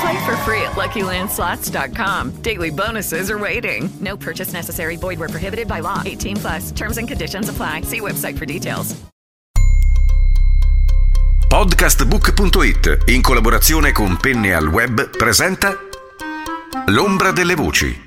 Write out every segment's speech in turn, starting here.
Play for free at LuckyLandSlots.com. Daily bonuses are waiting. No purchase necessary. Void where prohibited by law. 18 plus. Terms and conditions apply. See website for details. Podcastbook.it, in collaborazione con Penne al Web, presenta L'ombra delle voci.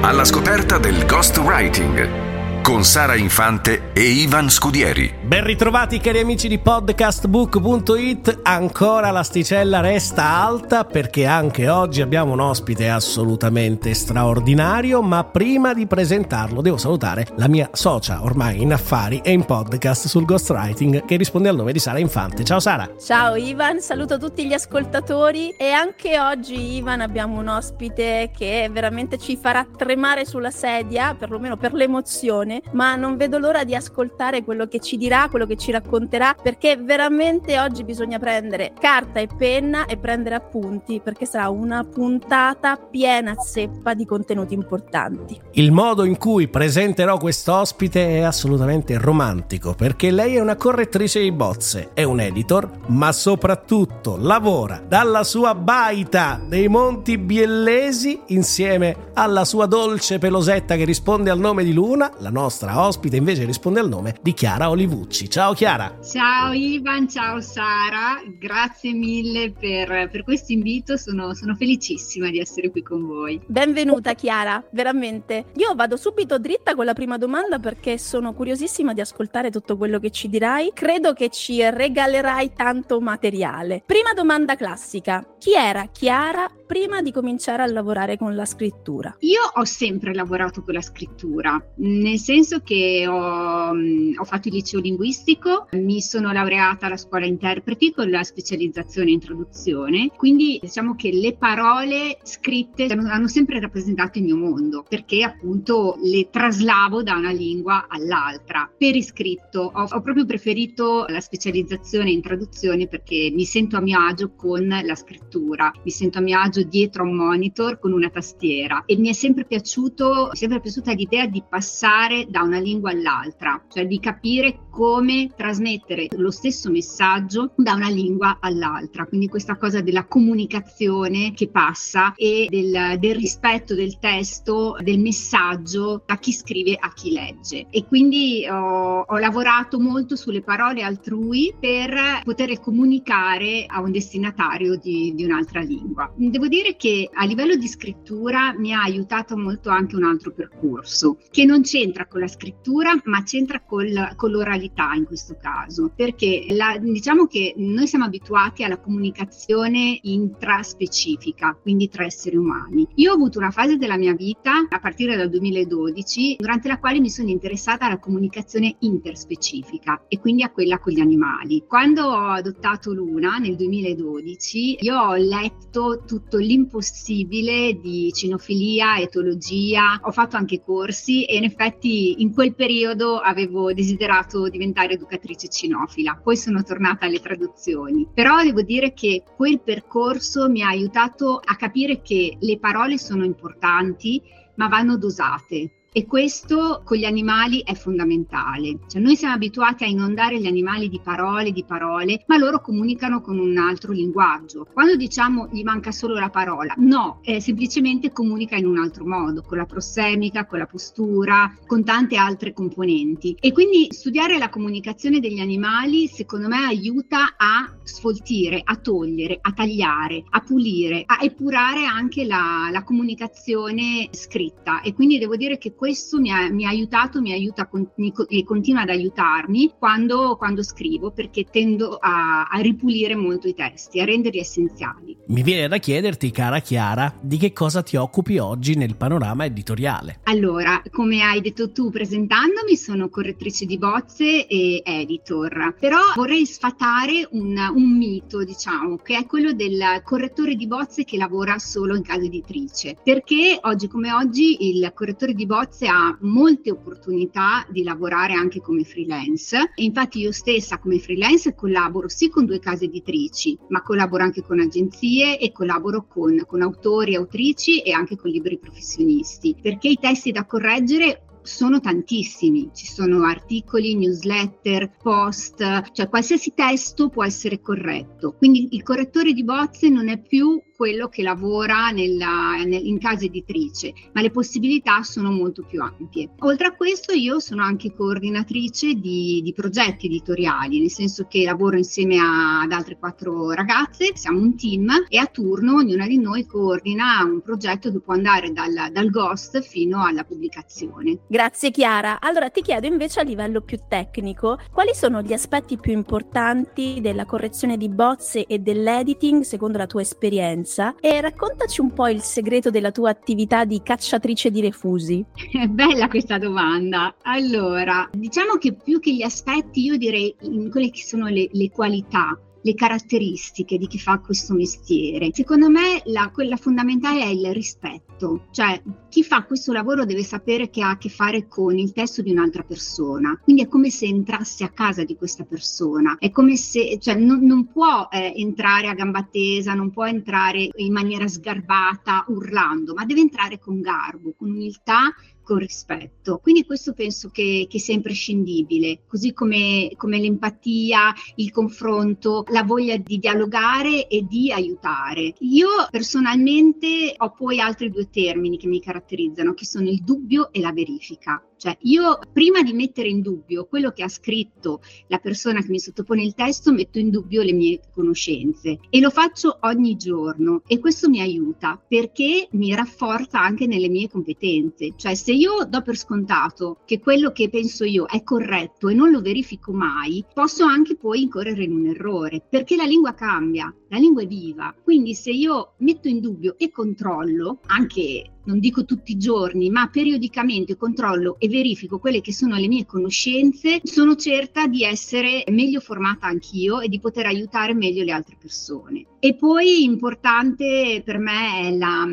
Alla scoperta del ghostwriting con Sara Infante e Ivan Scudieri. Ben ritrovati cari amici di podcastbook.it, ancora l'asticella resta alta perché anche oggi abbiamo un ospite assolutamente straordinario, ma prima di presentarlo devo salutare la mia socia ormai in affari e in podcast sul ghostwriting che risponde al nome di Sara Infante. Ciao Sara! Ciao Ivan, saluto tutti gli ascoltatori e anche oggi Ivan abbiamo un ospite che veramente ci farà tremare sulla sedia, perlomeno per l'emozione bene, ma non vedo l'ora di ascoltare quello che ci dirà, quello che ci racconterà, perché veramente oggi bisogna prendere carta e penna e prendere appunti, perché sarà una puntata piena zeppa di contenuti importanti. Il modo in cui presenterò questo ospite è assolutamente romantico, perché lei è una correttrice di bozze, è un editor, ma soprattutto lavora dalla sua baita dei Monti Biellesi insieme alla sua dolce pelosetta che risponde al nome di Luna, la nostra ospite invece risponde al nome di Chiara Olivucci. Ciao Chiara! Ciao Ivan, ciao Sara, grazie mille per, per questo invito, sono, sono felicissima di essere qui con voi. Benvenuta Chiara, veramente. Io vado subito dritta con la prima domanda perché sono curiosissima di ascoltare tutto quello che ci dirai. Credo che ci regalerai tanto materiale. Prima domanda classica. Chi era Chiara prima di cominciare a lavorare con la scrittura? Io ho sempre lavorato con la scrittura, nel senso che ho, mm, ho fatto il liceo linguistico, mi sono laureata alla scuola interpreti con la specializzazione in traduzione, quindi diciamo che le parole scritte hanno sempre rappresentato il mio mondo, perché appunto le traslavo da una lingua all'altra. Per iscritto ho, ho proprio preferito la specializzazione in traduzione perché mi sento a mio agio con la scrittura, mi sento a mio agio dietro a un monitor con una tastiera e mi è sempre piaciuto, sempre piaciuta l'idea di passare da una lingua all'altra, cioè di capire come trasmettere lo stesso messaggio da una lingua all'altra. Quindi questa cosa della comunicazione che passa e del, del rispetto del testo, del messaggio a chi scrive, a chi legge. E quindi ho, ho lavorato molto sulle parole altrui per poter comunicare a un destinatario di, di un'altra lingua. Devo dire che a livello di scrittura mi ha aiutato molto anche un altro percorso che non c'entra con la scrittura ma c'entra col, con l'oralità in questo caso perché la, diciamo che noi siamo abituati alla comunicazione intraspecifica quindi tra esseri umani. Io ho avuto una fase della mia vita a partire dal 2012 durante la quale mi sono interessata alla comunicazione interspecifica e quindi a quella con gli animali. Quando ho adottato Luna nel 2012 io ho letto tutto l'impossibile di cinofilia, etologia, ho fatto anche corsi e in effetti in quel periodo avevo desiderato diventare educatrice cinofila, poi sono tornata alle traduzioni, però devo dire che quel percorso mi ha aiutato a capire che le parole sono importanti ma vanno dosate e questo con gli animali è fondamentale. Cioè, noi siamo abituati a inondare gli animali di parole, di parole, ma loro comunicano con un altro linguaggio. Quando diciamo gli manca solo la parola, no, eh, semplicemente comunica in un altro modo, con la prossemica, con la postura, con tante altre componenti. E quindi studiare la comunicazione degli animali, secondo me, aiuta a sfoltire, a togliere, a tagliare, a pulire, a epurare anche la, la comunicazione scritta. E quindi devo dire che questo mi ha, mi ha aiutato, mi aiuta con, e continua ad aiutarmi quando, quando scrivo perché tendo a, a ripulire molto i testi, a renderli essenziali. Mi viene da chiederti, cara Chiara, di che cosa ti occupi oggi nel panorama editoriale? Allora, come hai detto tu presentandomi, sono correttrice di bozze e editor, però vorrei sfatare un, un mito, diciamo, che è quello del correttore di bozze che lavora solo in casa editrice, perché oggi come oggi il correttore di bozze ha molte opportunità di lavorare anche come freelance e infatti io stessa come freelance collaboro sì con due case editrici, ma collaboro anche con agenzie e collaboro con, con autori, autrici e anche con libri professionisti, perché i testi da correggere sono tantissimi, ci sono articoli, newsletter, post, cioè qualsiasi testo può essere corretto. Quindi il correttore di bozze non è più quello che lavora nella, nel, in casa editrice, ma le possibilità sono molto più ampie. Oltre a questo io sono anche coordinatrice di, di progetti editoriali, nel senso che lavoro insieme a, ad altre quattro ragazze, siamo un team e a turno ognuna di noi coordina un progetto che può andare dal, dal ghost fino alla pubblicazione. Grazie Chiara. Allora ti chiedo invece a livello più tecnico, quali sono gli aspetti più importanti della correzione di bozze e dell'editing secondo la tua esperienza? Esperienza e raccontaci un po' il segreto della tua attività di cacciatrice di refusi. È bella questa domanda. Allora, diciamo che più che gli aspetti, io direi in quelle che sono le, le qualità le caratteristiche di chi fa questo mestiere. Secondo me la, quella fondamentale è il rispetto, cioè chi fa questo lavoro deve sapere che ha a che fare con il testo di un'altra persona, quindi è come se entrasse a casa di questa persona, è come se, cioè non, non può eh, entrare a gamba tesa, non può entrare in maniera sgarbata, urlando, ma deve entrare con garbo, con umiltà con rispetto. Quindi questo penso che, che sia imprescindibile, così come, come, l'empatia, il confronto, la voglia di dialogare e di aiutare. Io personalmente ho poi altri due termini che mi caratterizzano, che sono il dubbio e la verifica. Cioè io prima di mettere in dubbio quello che ha scritto la persona che mi sottopone il testo, metto in dubbio le mie conoscenze e lo faccio ogni giorno e questo mi aiuta perché mi rafforza anche nelle mie competenze. Cioè se io do per scontato che quello che penso io è corretto e non lo verifico mai, posso anche poi incorrere in un errore perché la lingua cambia, la lingua è viva. Quindi se io metto in dubbio e controllo anche non dico tutti i giorni, ma periodicamente controllo e verifico quelle che sono le mie conoscenze, sono certa di essere meglio formata anch'io e di poter aiutare meglio le altre persone. E poi importante per me è la,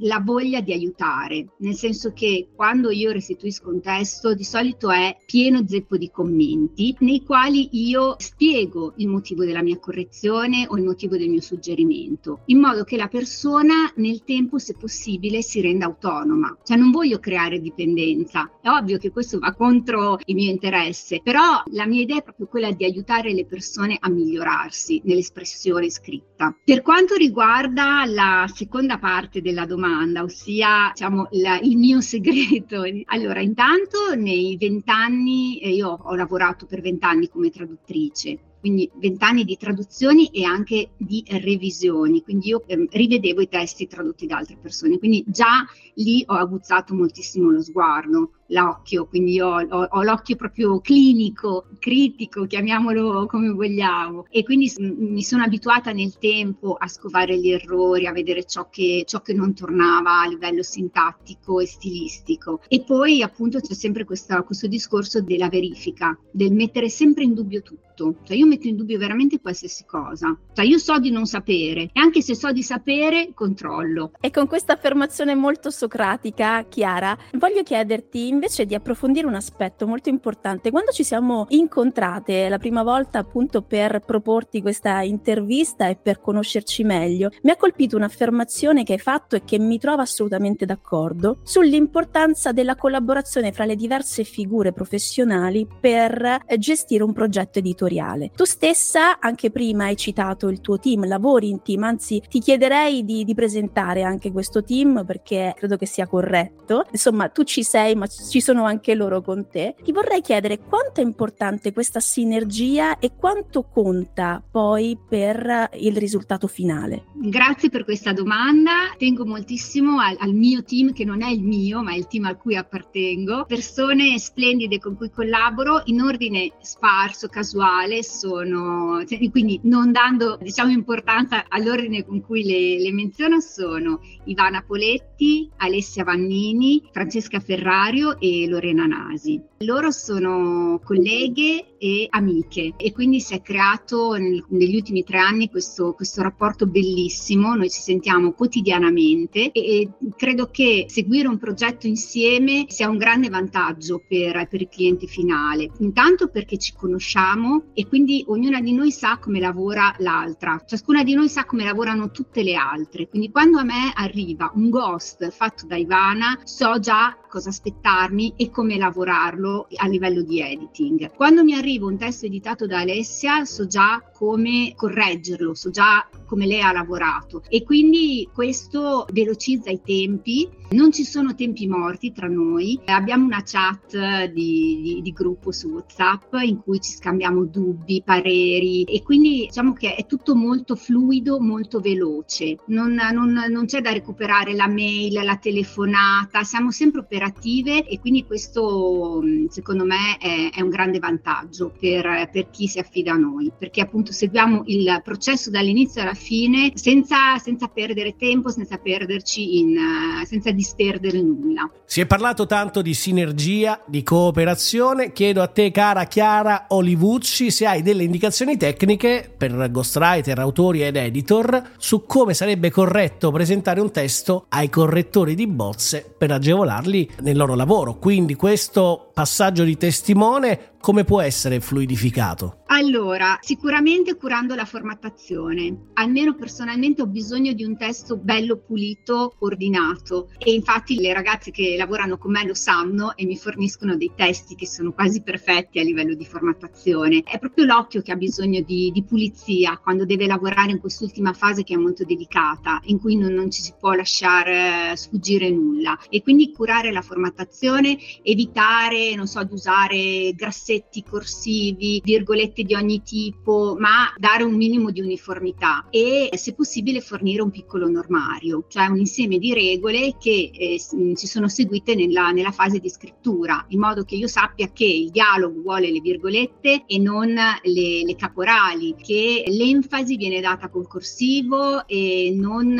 la, voglia di aiutare, nel senso che quando io restituisco un testo di solito è pieno zeppo di commenti nei quali io spiego il motivo della mia correzione o il motivo del mio suggerimento, in modo che la persona nel tempo, se possibile, si renda autonoma. Cioè non voglio creare dipendenza, è ovvio che questo va contro il mio interesse, però la mia idea è proprio quella di aiutare le persone a migliorarsi nell'espressione scritta. Per quanto riguarda la seconda parte della domanda, ossia diciamo, la, il mio segreto, allora intanto nei vent'anni, eh, io ho lavorato per vent'anni come traduttrice, quindi vent'anni di traduzioni e anche di revisioni, quindi io eh, rivedevo i testi tradotti da altre persone, quindi già lì ho aguzzato moltissimo lo sguardo, l'occhio, quindi ho, ho, ho, l'occhio proprio clinico, critico, chiamiamolo come vogliamo, e quindi mi sono abituata nel tempo a scovare gli errori, a vedere ciò che, ciò che non tornava a livello sintattico e stilistico. E poi appunto c'è sempre questa, questo discorso della verifica, del mettere sempre in dubbio tutto, cioè io metto in dubbio veramente qualsiasi cosa, cioè io so di non sapere e anche se so di sapere controllo. E con questa affermazione molto socratica, Chiara, voglio chiederti invece di approfondire un aspetto molto importante. Quando ci siamo incontrate la prima volta appunto per proporti questa intervista e per conoscerci meglio, mi ha colpito un'affermazione che hai fatto e che mi trova assolutamente d'accordo sull'importanza della collaborazione fra le diverse figure professionali per gestire un progetto editoriale editoriale. Tu stessa anche prima hai citato il tuo team, lavori in team, anzi ti chiederei di, di presentare anche questo team perché credo che sia corretto. Insomma, tu ci sei, ma ci sono anche loro con te. Ti vorrei chiedere quanto è importante questa sinergia e quanto conta poi per il risultato finale. Grazie per questa domanda. Tengo moltissimo al, al mio team, che non è il mio, ma è il team a cui appartengo. Persone splendide con cui collaboro in ordine sparso, casuale, sono cioè, quindi non dando diciamo importanza all'ordine con cui le, le menziono sono Ivana Poletti, Alessia Vannini, Francesca Ferrario e Lorena Nasi. Loro sono colleghe e amiche. E quindi si è creato nel, negli ultimi tre anni questo, questo, rapporto bellissimo, noi ci sentiamo quotidianamente e, e, credo che seguire un progetto insieme sia un grande vantaggio per, per il cliente finale, intanto perché ci conosciamo e quindi ognuna di noi sa come lavora l'altra, ciascuna di noi sa come lavorano tutte le altre, quindi quando a me arriva un ghost fatto da Ivana so già cosa aspettarmi e come lavorarlo a livello di editing. Quando mi arriva un testo editato da Alessia so già come correggerlo, so già come lei ha lavorato. E quindi questo velocizza i tempi, non ci sono tempi morti tra noi, abbiamo una chat di, di, di gruppo su WhatsApp in cui ci scambiamo dubbi, pareri. E quindi diciamo che è tutto molto fluido, molto veloce, non, non, non c'è da recuperare la mail, la telefonata, siamo sempre operative e quindi questo secondo me è, è un grande vantaggio per, per chi si affida a noi perché appunto seguiamo il processo dall'inizio alla fine senza, senza perdere tempo, senza perderci in, senza disperdere nulla. Si è parlato tanto di sinergia, di cooperazione. Chiedo a te, cara Chiara Olivucci, se hai delle indicazioni tecniche per ghostwriter, autori ed editor su come sarebbe corretto presentare un testo ai correttori di bozze per agevolarli nel loro lavoro. Quindi questo passaggio di testimone come può essere fluidificato? Allora, sicuramente curando la formattazione. Almeno personalmente ho bisogno di un testo bello pulito, ordinato e infatti le ragazze che lavorano con me lo sanno e mi forniscono dei testi che sono quasi perfetti a livello di formattazione. È proprio l'occhio che ha bisogno di, di pulizia quando deve lavorare in quest'ultima fase che è molto delicata, in cui non, non ci si può lasciare sfuggire nulla. E quindi curare la formattazione, evitare, non so, di usare grassetti corsivi, virgolette di ogni tipo, ma dare un minimo di uniformità e se possibile fornire un piccolo normario, cioè un insieme di regole che eh, si sono seguite nella, nella, fase di scrittura, in modo che io sappia che il dialogo vuole le virgolette e non le, le caporali, che l'enfasi viene data col corsivo e non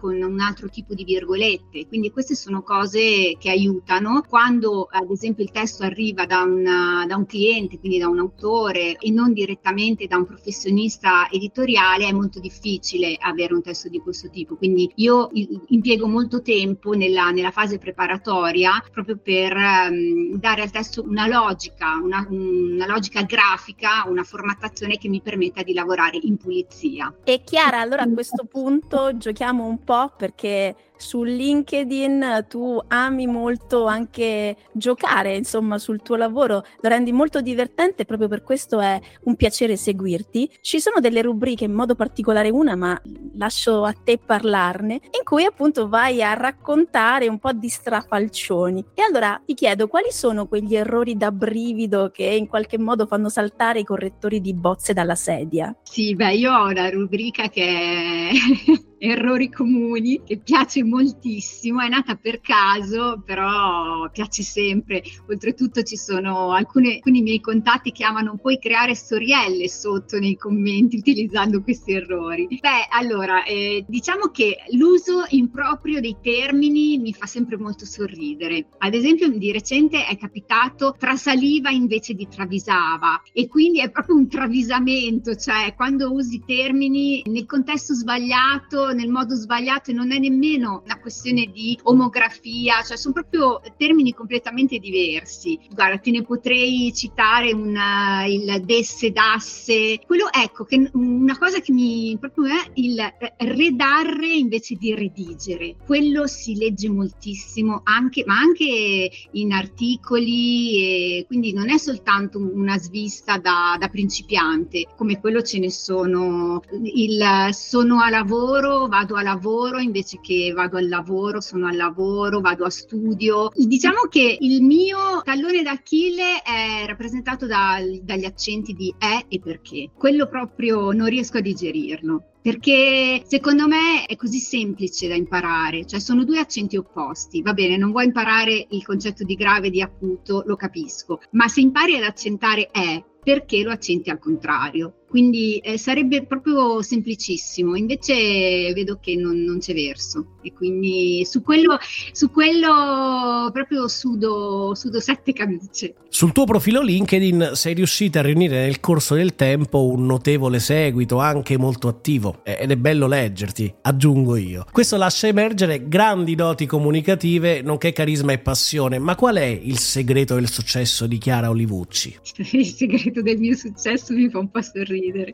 con un altro tipo di virgolette. Quindi queste sono cose che aiutano quando ad esempio il testo arriva da, una, da un cliente, quindi da un autore e non direttamente da un professionista editoriale, è molto difficile avere un testo di questo tipo. Quindi io impiego molto tempo nella, nella fase preparatoria proprio per um, dare al testo una logica, una, una logica grafica, una formattazione che mi permetta di lavorare in pulizia. E Chiara, allora a questo punto giochiamo un po' perché su LinkedIn tu ami molto anche giocare, insomma, sul tuo lavoro, lo rendi molto divertente, proprio per questo è un piacere seguirti. Ci sono delle rubriche, in modo particolare una, ma lascio a te parlarne, in cui appunto vai a raccontare un po' di strafalcioni. E allora ti chiedo quali sono quegli errori da brivido che in qualche modo fanno saltare i correttori di bozze dalla sedia? Sì, beh, io ho una rubrica che errori comuni che piace moltissimo, è nata per caso, però piace sempre. Oltretutto ci sono alcune, alcuni miei contatti che amano poi creare storielle sotto nei commenti utilizzando questi errori. Beh, allora, eh, diciamo che l'uso improprio dei termini mi fa sempre molto sorridere. Ad esempio, di recente è capitato trasaliva invece di travisava e quindi è proprio un travisamento, cioè quando usi termini nel contesto sbagliato nel modo sbagliato e non è nemmeno una questione di omografia, cioè sono proprio termini completamente diversi. Guarda, te ne potrei citare una, il desse, dasse, quello ecco, che una cosa che mi proprio è il redarre invece di redigere. Quello si legge moltissimo, anche, ma anche in articoli, quindi non è soltanto una svista da, da principiante, come quello ce ne sono. Il sono a lavoro, vado a lavoro invece che vado al lavoro, sono al lavoro, vado a studio. Diciamo che il mio tallone d'Achille è rappresentato da, dagli accenti di è e perché. Quello proprio non riesco a digerirlo perché secondo me è così semplice da imparare, cioè sono due accenti opposti. Va bene, non vuoi imparare il concetto di grave e di acuto, lo capisco, ma se impari ad accentare è, perché lo accenti al contrario? Quindi eh, sarebbe proprio semplicissimo, invece vedo che non, non, c'è verso e quindi su quello, su quello proprio sudo, sudo sette camicie. Sul tuo profilo LinkedIn sei riuscita a riunire nel corso del tempo un notevole seguito, anche molto attivo, ed è bello leggerti, aggiungo io. Questo lascia emergere grandi doti comunicative, nonché carisma e passione, ma qual è il segreto del successo di Chiara Olivucci? Il segreto del mio successo mi fa un po' sorridere ridere.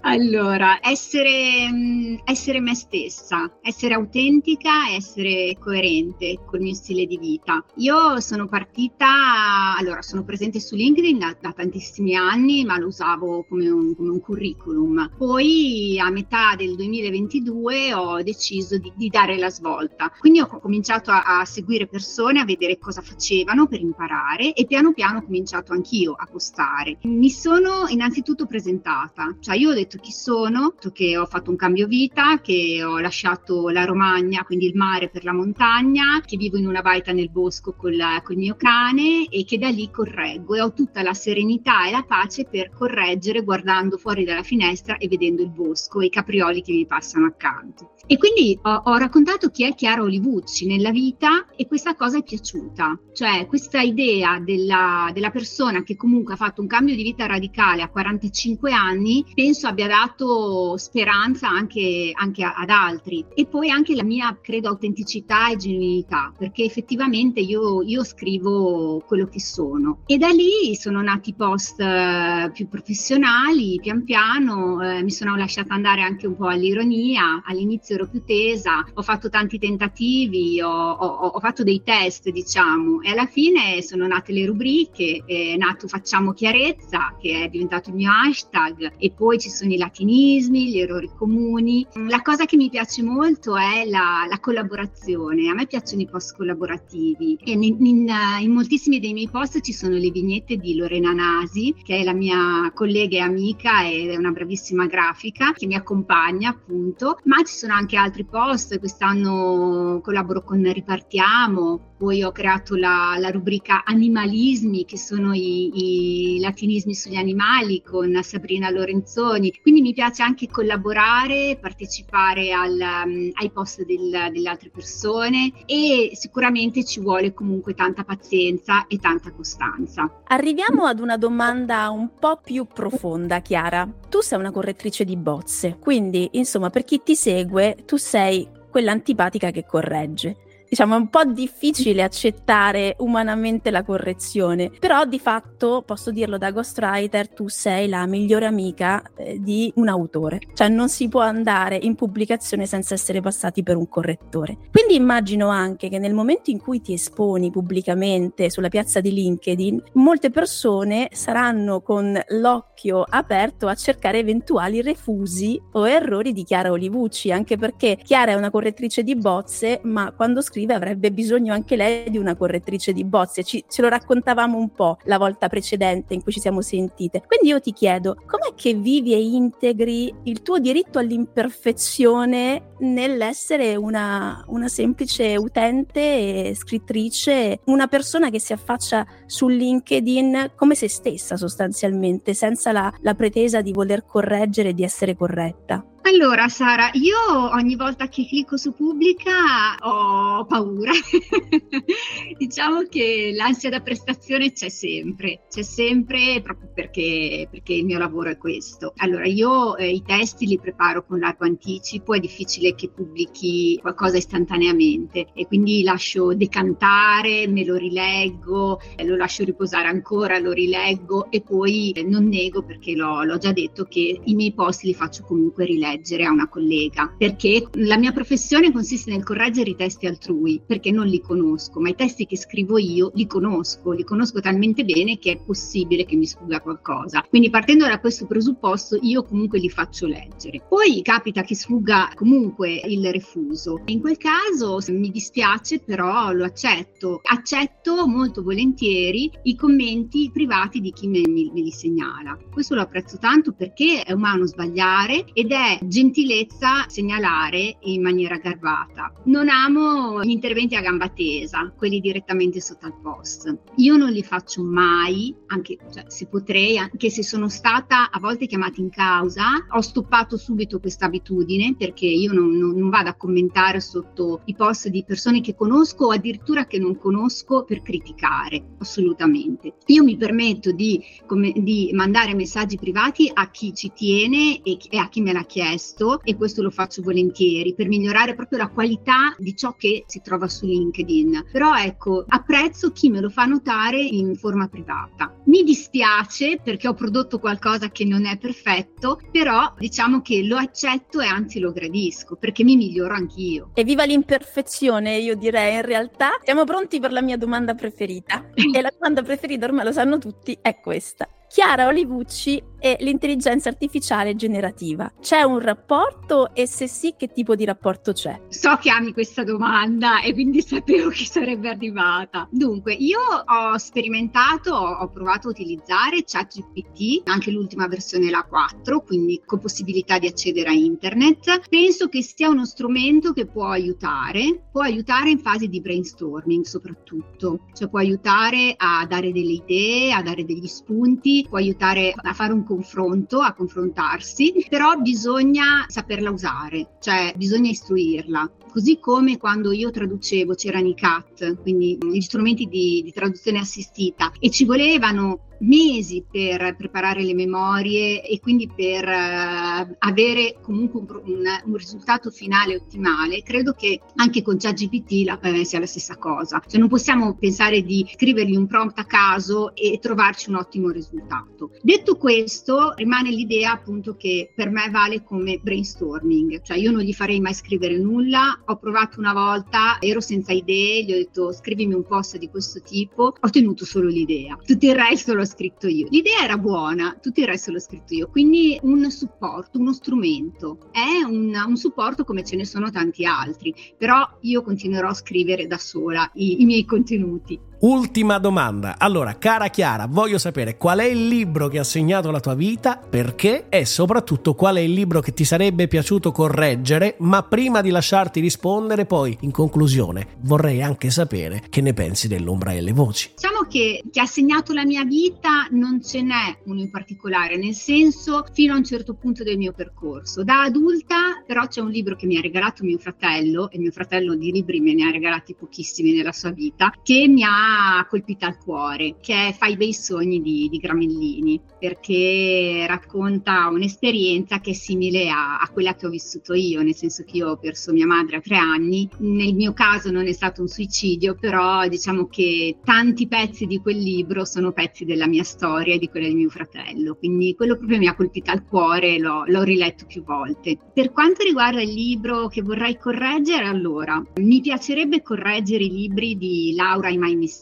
Allora, essere, mm, essere me stessa, essere autentica, essere coerente col mio stile di vita. Io sono partita, allora sono presente su LinkedIn da, da tantissimi anni, ma lo usavo come un, come un, curriculum. Poi a metà del 2022 ho deciso di, di dare la svolta. Quindi ho cominciato a, a seguire persone, a vedere cosa facevano per imparare e piano piano ho cominciato anch'io a postare. Mi sono innanzitutto presentata cambiata. Cioè io ho detto chi sono, che ho fatto un cambio vita, che ho lasciato la Romagna, quindi il mare per la montagna, che vivo in una baita nel bosco col, col mio cane e che da lì correggo e ho tutta la serenità e la pace per correggere guardando fuori dalla finestra e vedendo il bosco e i caprioli che mi passano accanto. E quindi ho, ho raccontato chi è Chiara Olivucci nella vita e questa cosa è piaciuta, cioè questa idea della, della persona che comunque ha fatto un cambio di vita radicale a 45 anni anni, penso abbia dato speranza anche, anche ad altri. E poi anche la mia, credo, autenticità e genuinità, perché effettivamente io, io scrivo quello che sono. E da lì sono nati post eh, più professionali, pian piano, eh, mi sono lasciata andare anche un po' all'ironia, all'inizio ero più tesa, ho fatto tanti tentativi, ho, ho, ho fatto dei test, diciamo, e alla fine sono nate le rubriche, è nato Facciamo chiarezza, che è diventato il mio hashtag, e poi ci sono i latinismi, gli errori comuni. La cosa che mi piace molto è la, la collaborazione, a me piacciono i post collaborativi. E in, in, in, moltissimi dei miei post ci sono le vignette di Lorena Nasi, che è la mia collega e amica ed è una bravissima grafica che mi accompagna appunto, ma ci sono anche altri post, quest'anno collaboro con Ripartiamo, poi ho creato la, la rubrica Animalismi, che sono i, i, latinismi sugli animali con Sabrina Lorenzoni. Quindi mi piace anche collaborare, partecipare al, um, ai post del, delle altre persone e sicuramente ci vuole comunque tanta pazienza e tanta costanza. Arriviamo ad una domanda un po' più profonda, Chiara. Tu sei una correttrice di bozze, quindi insomma per chi ti segue tu sei quella antipatica che corregge diciamo, è un po' difficile accettare umanamente la correzione, però di fatto, posso dirlo da ghostwriter, tu sei la migliore amica eh, di un autore, cioè non si può andare in pubblicazione senza essere passati per un correttore. Quindi immagino anche che nel momento in cui ti esponi pubblicamente sulla piazza di LinkedIn, molte persone saranno con l'occhio aperto a cercare eventuali refusi o errori di Chiara Olivucci, anche perché Chiara è una correttrice di bozze, ma quando scrive scrive avrebbe bisogno anche lei di una correttrice di bozze. Ci, ce lo raccontavamo un po' la volta precedente in cui ci siamo sentite. Quindi io ti chiedo, com'è che vivi e integri il tuo diritto all'imperfezione nell'essere una, una semplice utente e scrittrice, una persona che si affaccia su LinkedIn come se stessa sostanzialmente, senza la, la pretesa di voler correggere e di essere corretta? Allora Sara, io ogni volta che clicco su pubblica ho paura. diciamo che l'ansia da prestazione c'è sempre, c'è sempre proprio perché, perché il mio lavoro è questo. Allora io eh, i testi li preparo con largo anticipo, è difficile che pubblichi qualcosa istantaneamente e quindi lascio decantare, me lo rileggo, eh, lo lascio riposare ancora, lo rileggo e poi eh, non nego perché l'ho, l'ho già detto che i miei post li faccio comunque rileggere a una collega perché la mia professione consiste nel correggere i testi altrui perché non li conosco, ma i testi che scrivo io li conosco, li conosco talmente bene che è possibile che mi sfugga qualcosa. Quindi partendo da questo presupposto io comunque li faccio leggere. Poi capita che sfugga comunque il refuso. In quel caso mi dispiace però lo accetto. Accetto molto volentieri i commenti privati di chi me, me, me li segnala. Questo lo apprezzo tanto perché è umano sbagliare ed è gentilezza segnalare in maniera garbata. Non amo gli interventi a gamba tesa, quelli direttamente sotto al post. Io non li faccio mai, anche cioè, se potrei, anche se sono stata a volte chiamata in causa, ho stoppato subito questa abitudine perché io non, non, non vado a commentare sotto i post di persone che conosco o addirittura che non conosco per criticare, assolutamente. Io mi permetto di, come, di mandare messaggi privati a chi ci tiene e, e a chi me l'ha chiesto e questo lo faccio volentieri per migliorare proprio la qualità di ciò che si trova su LinkedIn. Però ecco, apprezzo chi me lo fa notare in forma privata. Mi dispiace perché ho prodotto qualcosa che non è perfetto, però diciamo che lo accetto e anzi lo gradisco perché mi miglioro anch'io. Evviva l'imperfezione, io direi in realtà. Siamo pronti per la mia domanda preferita. e la domanda preferita, ormai lo sanno tutti, è questa. Chiara Olivucci e l'intelligenza artificiale generativa. C'è un rapporto e se sì che tipo di rapporto c'è? So che ami questa domanda e quindi sapevo che sarebbe arrivata. Dunque, io ho sperimentato, ho provato a utilizzare ChatGPT, anche l'ultima versione la 4, quindi con possibilità di accedere a internet. Penso che sia uno strumento che può aiutare, può aiutare in fase di brainstorming soprattutto, cioè può aiutare a dare delle idee, a dare degli spunti può aiutare a fare un confronto, a confrontarsi, però bisogna saperla usare, cioè bisogna istruirla. Così come quando io traducevo c'erano i CAT, quindi gli strumenti di, di traduzione assistita, e ci volevano mesi per preparare le memorie e quindi per uh, avere comunque un, un, un, risultato finale ottimale, credo che anche con ChatGPT eh, sia la stessa cosa. Cioè non possiamo pensare di scrivergli un prompt a caso e trovarci un ottimo risultato. Detto questo, rimane l'idea appunto che per me vale come brainstorming, cioè io non gli farei mai scrivere nulla, ho provato una volta, ero senza idee, gli ho detto scrivimi un post di questo tipo, ho ottenuto solo l'idea, tutto il resto l'ho scritto io. L'idea era buona, tutto il resto l'ho scritto io, quindi un supporto, uno strumento. È un, un supporto come ce ne sono tanti altri, però io continuerò a scrivere da sola i, i miei contenuti. Ultima domanda. Allora, cara Chiara, voglio sapere qual è il libro che ha segnato la tua vita, perché e soprattutto qual è il libro che ti sarebbe piaciuto correggere, ma prima di lasciarti rispondere, poi in conclusione vorrei anche sapere che ne pensi dell'ombra e le voci. Diciamo che, che ha segnato la mia vita non ce n'è uno in particolare, nel senso fino a un certo punto del mio percorso. Da adulta però c'è un libro che mi ha regalato mio fratello, e mio fratello di libri me ne ha regalati pochissimi nella sua vita, che mi ha colpita al cuore, che è Fai bei sogni di, di Gramellini, perché racconta un'esperienza che è simile a, a, quella che ho vissuto io, nel senso che io ho perso mia madre a tre anni. Nel mio caso non è stato un suicidio, però diciamo che tanti pezzi di quel libro sono pezzi della mia storia e di quella di mio fratello, quindi quello proprio mi ha colpita al cuore l'ho, l'ho riletto più volte. Per quanto riguarda il libro che vorrei correggere, allora, mi piacerebbe correggere i libri di Laura Imainessi Messina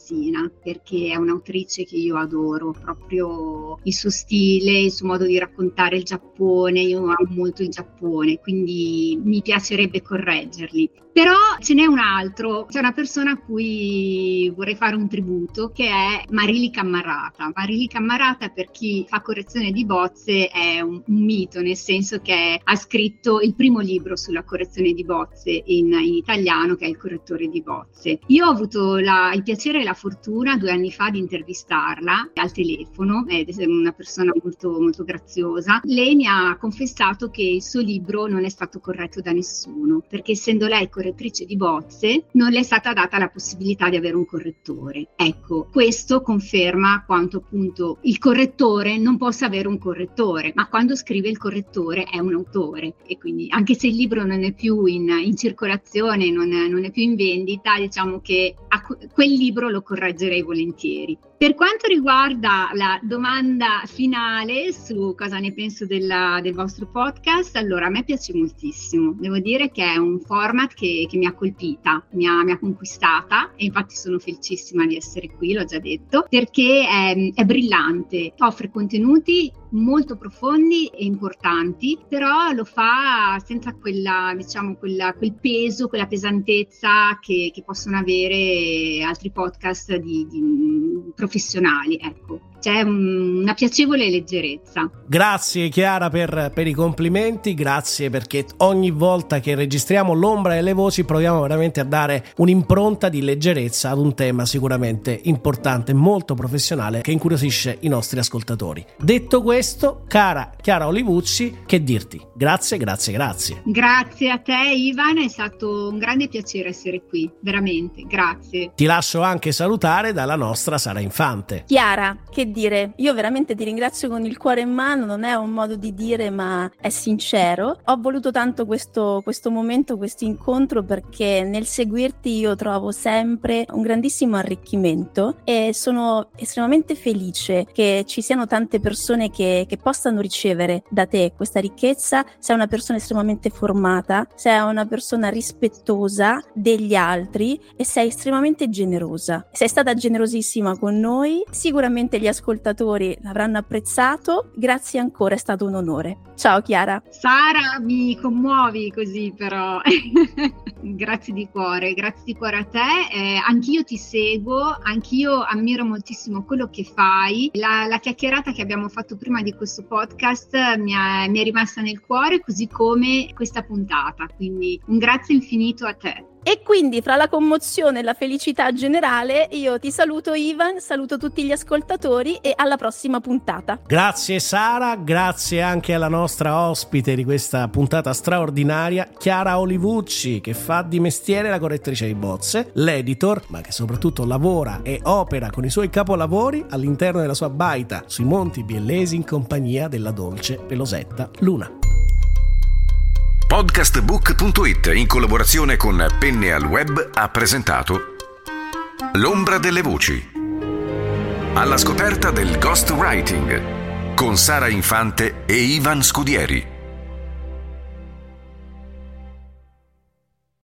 perché è un'autrice che io adoro, proprio il suo stile, il suo modo di raccontare il Giappone, io amo molto il Giappone, quindi mi piacerebbe correggerli. Però ce n'è un altro, c'è una persona a cui vorrei fare un tributo che è Marili Cammarata. Marili Cammarata per chi fa correzione di bozze è un, un mito, nel senso che ha scritto il primo libro sulla correzione di bozze in, in italiano che è Il correttore di bozze. Io ho avuto la, il piacere e la fortuna due anni fa di intervistarla al telefono, è una persona molto, molto graziosa. Lei mi ha confessato che il suo libro non è stato corretto da nessuno, perché essendo lei correttrice di bozze non le è stata data la possibilità di avere un correttore. Ecco, questo conferma quanto appunto il correttore non possa avere un correttore, ma quando scrive il correttore è un autore e quindi anche se il libro non è più in, in circolazione, non è, non è, più in vendita, diciamo che a quel libro lo correggerei volentieri. Per quanto riguarda la domanda finale su cosa ne penso della, del vostro podcast, allora a me piace moltissimo. Devo dire che è un format che, che mi ha colpita, mi ha, mi ha, conquistata e infatti sono felicissima di essere qui, l'ho già detto, perché è, è brillante, offre contenuti molto profondi e importanti, però lo fa senza quella, diciamo, quella, quel peso, quella pesantezza che, che possono avere altri podcast di, di professionali. Ecco c'è una piacevole leggerezza. Grazie Chiara per, per, i complimenti, grazie perché ogni volta che registriamo l'ombra e le voci proviamo veramente a dare un'impronta di leggerezza ad un tema sicuramente importante, molto professionale che incuriosisce i nostri ascoltatori. Detto questo, cara Chiara Olivucci, che dirti? Grazie, grazie, grazie. Grazie a te Ivan, è stato un grande piacere essere qui, veramente, grazie. Ti lascio anche salutare dalla nostra Sara Infante. Chiara, che dire, io veramente ti ringrazio con il cuore in mano, non è un modo di dire ma è sincero. Ho voluto tanto questo, questo momento, questo incontro perché nel seguirti io trovo sempre un grandissimo arricchimento e sono estremamente felice che ci siano tante persone che, che possano ricevere da te questa ricchezza. Sei una persona estremamente formata, sei una persona rispettosa degli altri e sei estremamente generosa. Sei stata generosissima con noi, sicuramente gli ascoltatori ascoltatori l'avranno apprezzato. Grazie ancora, è stato un onore. Ciao Chiara. Sara, mi commuovi così però. grazie di cuore, grazie di cuore a te. Eh, anch'io ti seguo, anch'io ammiro moltissimo quello che fai. La, la chiacchierata che abbiamo fatto prima di questo podcast mi è, mi è rimasta nel cuore, così come questa puntata. Quindi un grazie infinito a te. E quindi fra la commozione e la felicità generale io ti saluto Ivan, saluto tutti gli ascoltatori e alla prossima puntata. Grazie Sara, grazie anche alla nostra ospite di questa puntata straordinaria, Chiara Olivucci, che fa di mestiere la correttrice di bozze, l'editor, ma che soprattutto lavora e opera con i suoi capolavori all'interno della sua baita sui Monti Biellesi in compagnia della dolce pelosetta Luna. Podcastbook.it in collaborazione con Penne al Web ha presentato L'ombra delle voci. Alla scoperta del ghostwriting con Sara Infante e Ivan Scudieri.